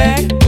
back,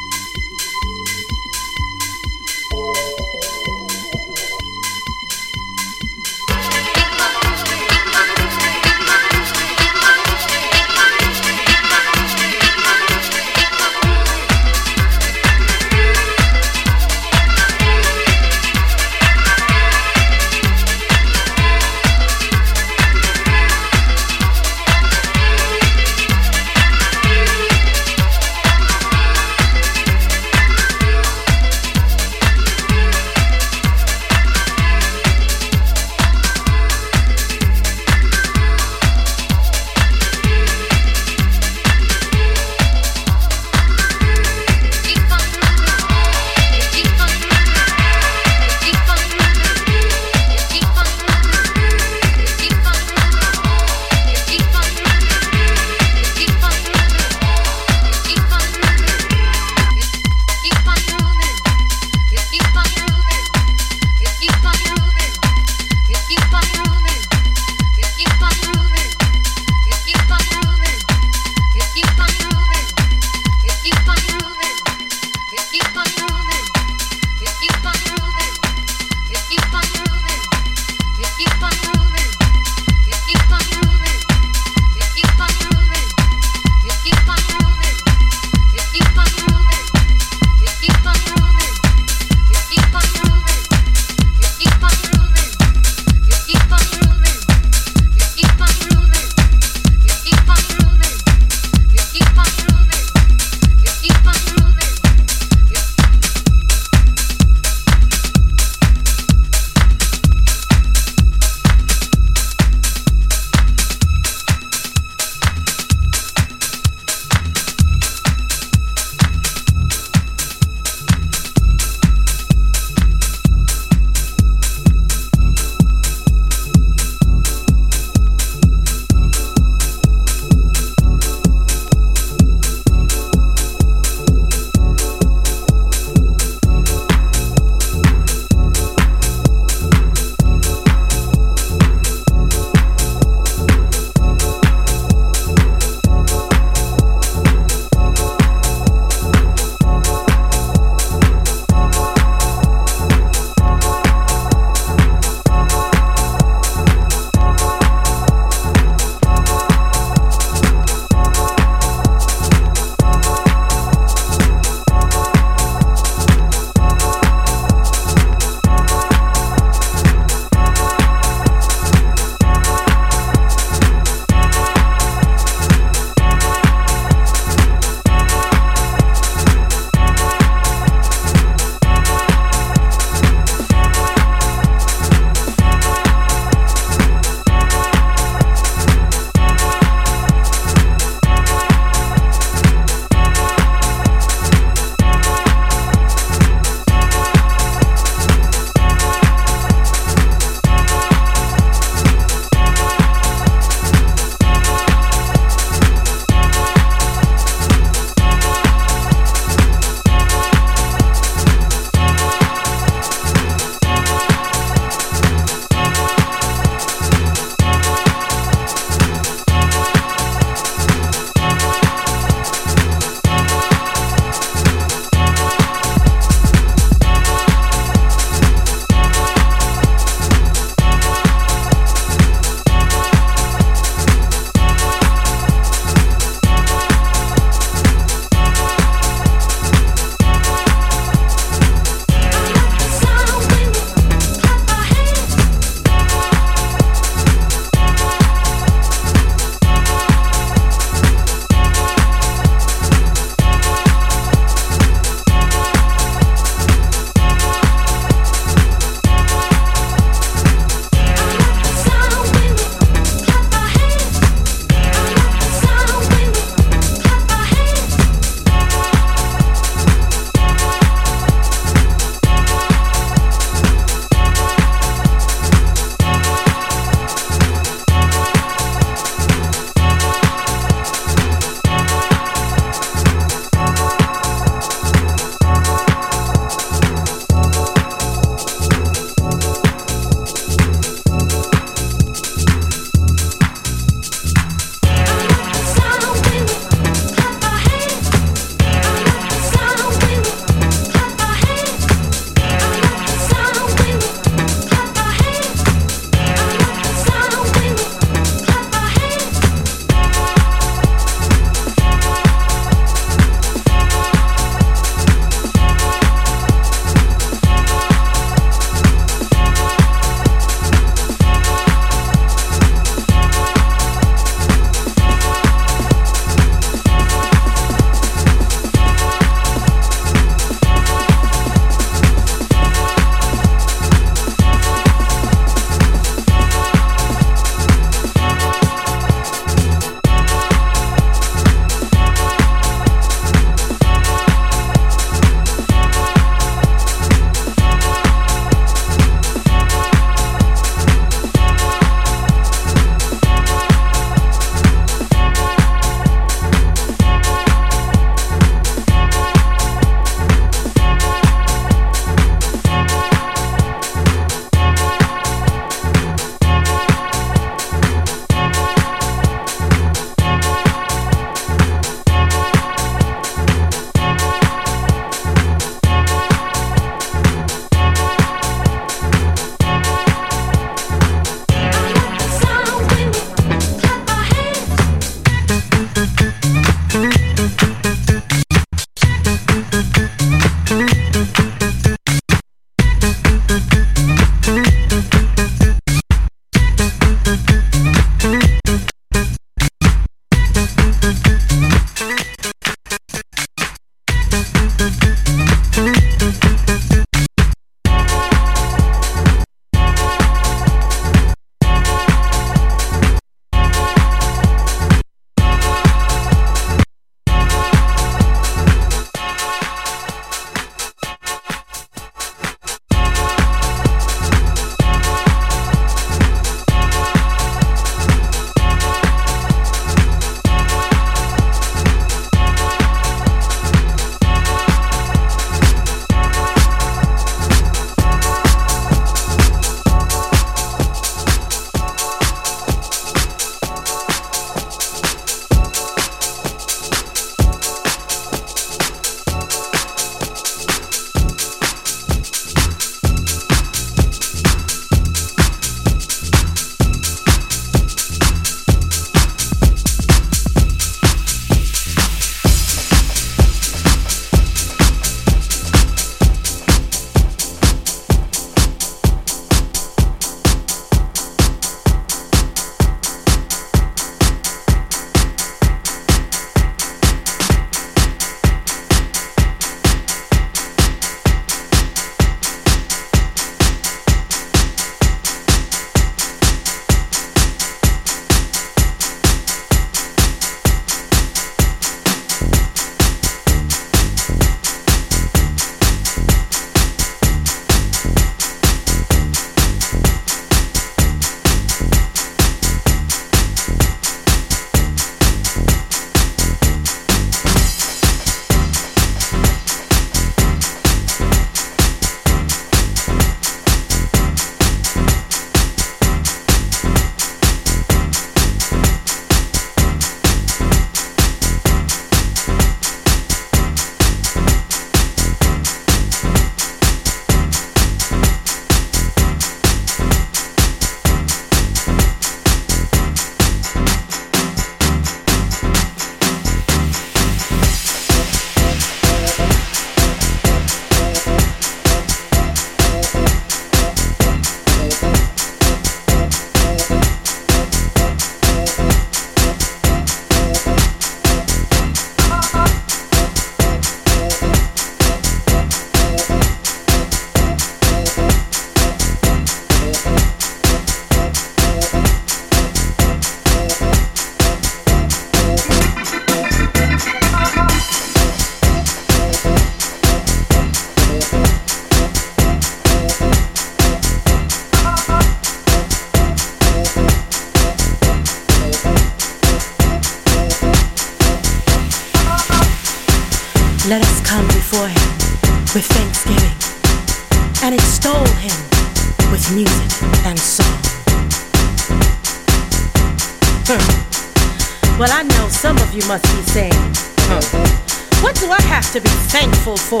for?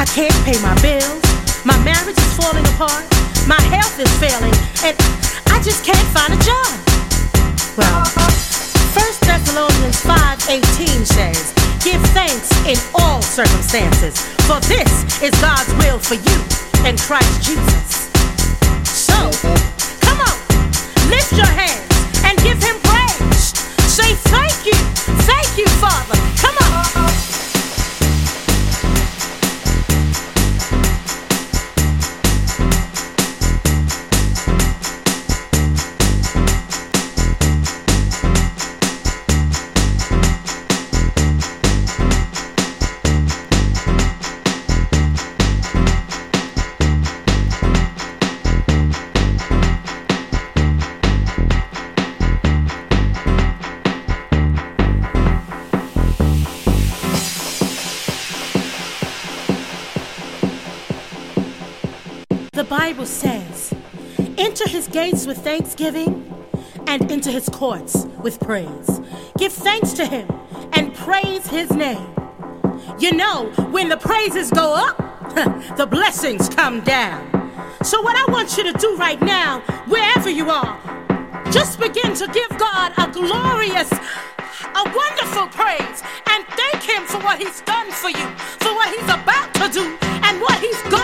I can't pay my bills, my marriage is falling apart, my health is failing, and I just can't find a job. Well, 1 Thessalonians 5:18 says, Give thanks in all circumstances, for this is God's will for you in Christ Jesus. So, come on, lift your hands gates with thanksgiving and into his courts with praise. Give thanks to him and praise his name. You know, when the praises go up, the blessings come down. So, what I want you to do right now, wherever you are, just begin to give God a glorious, a wonderful praise and thank Him for what He's done for you, for what He's about to do, and what He's going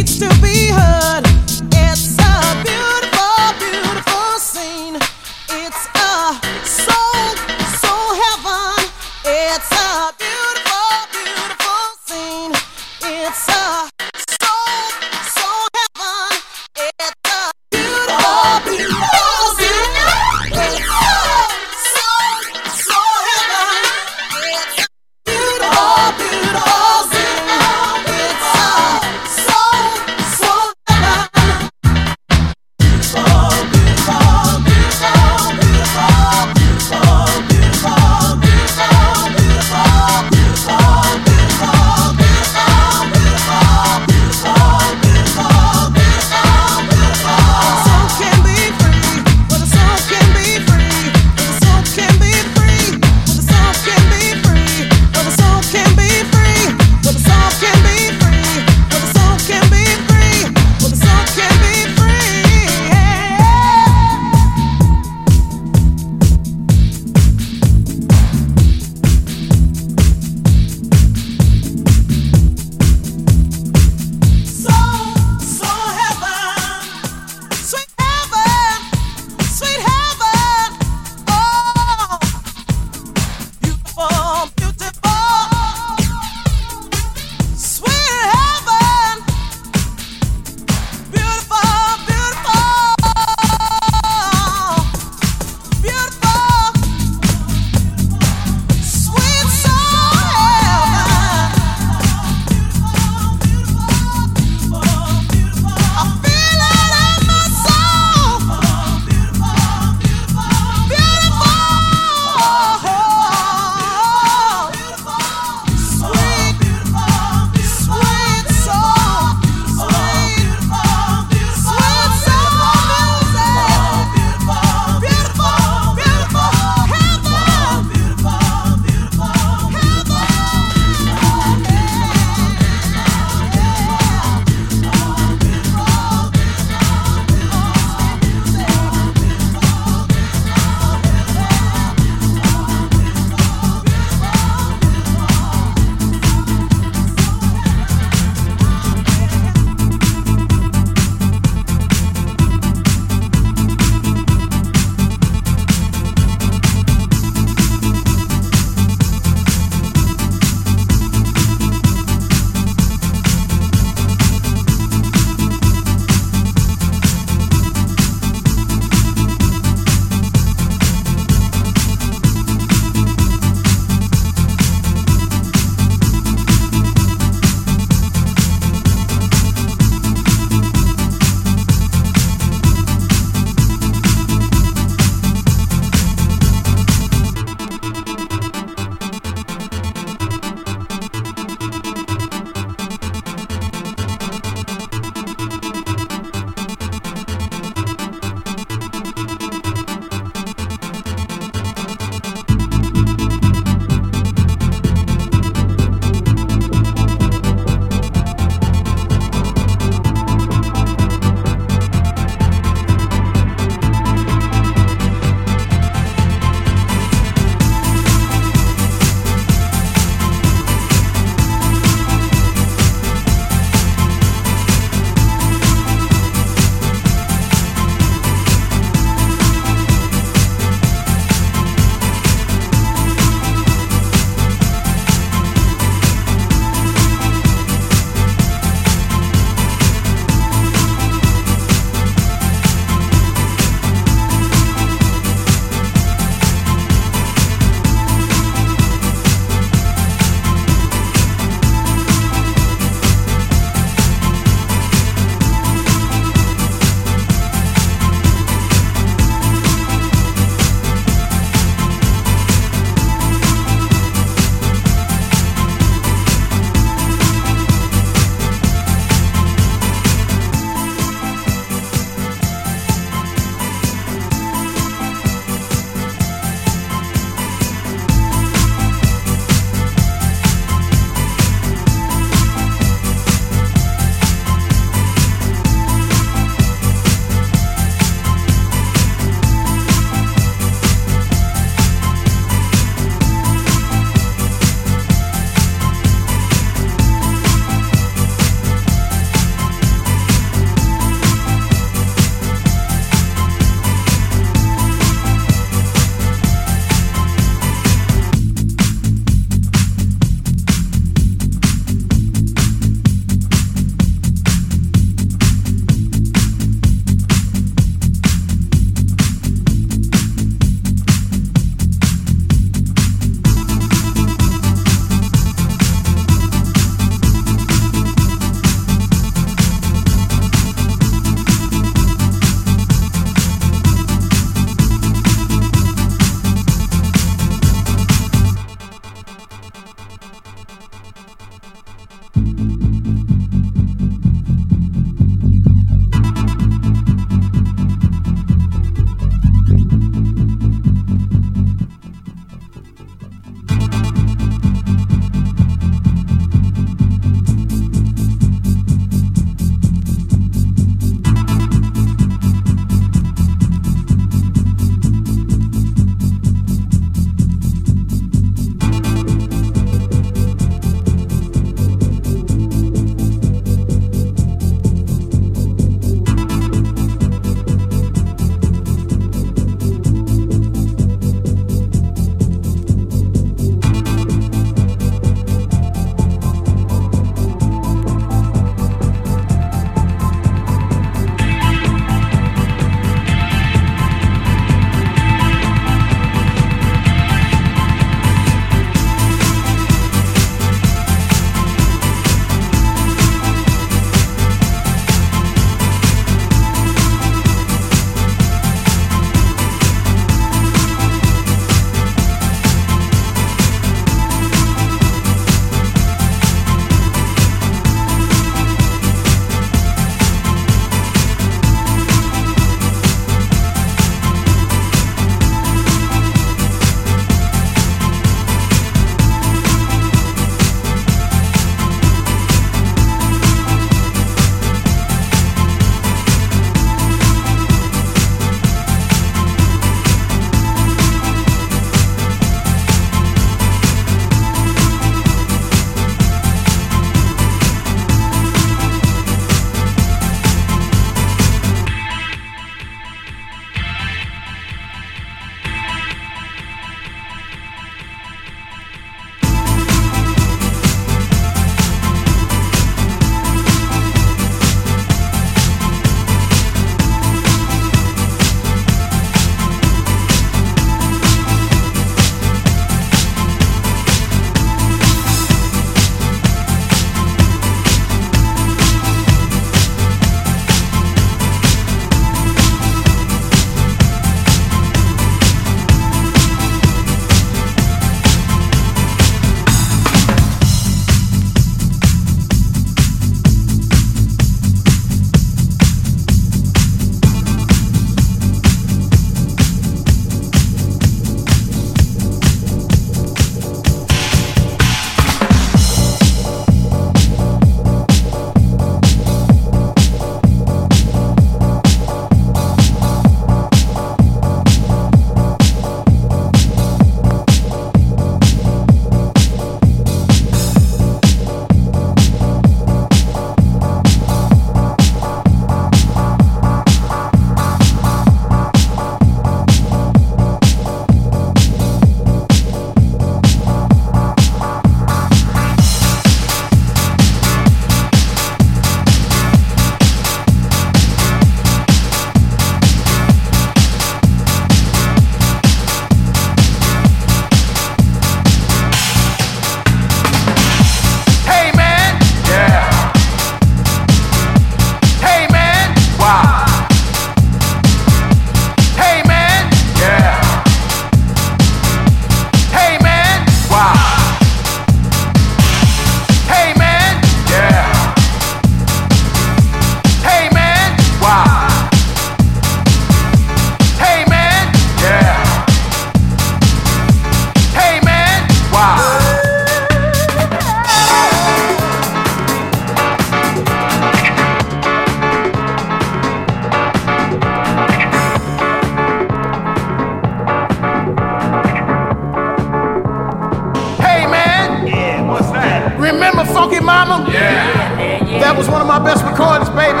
Funky Mama? Yeah. That was one of my best recordings, baby.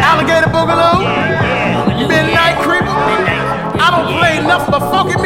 Alligator Boogaloo. Midnight Creeper. I don't play nothing but funky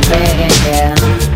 Yeah.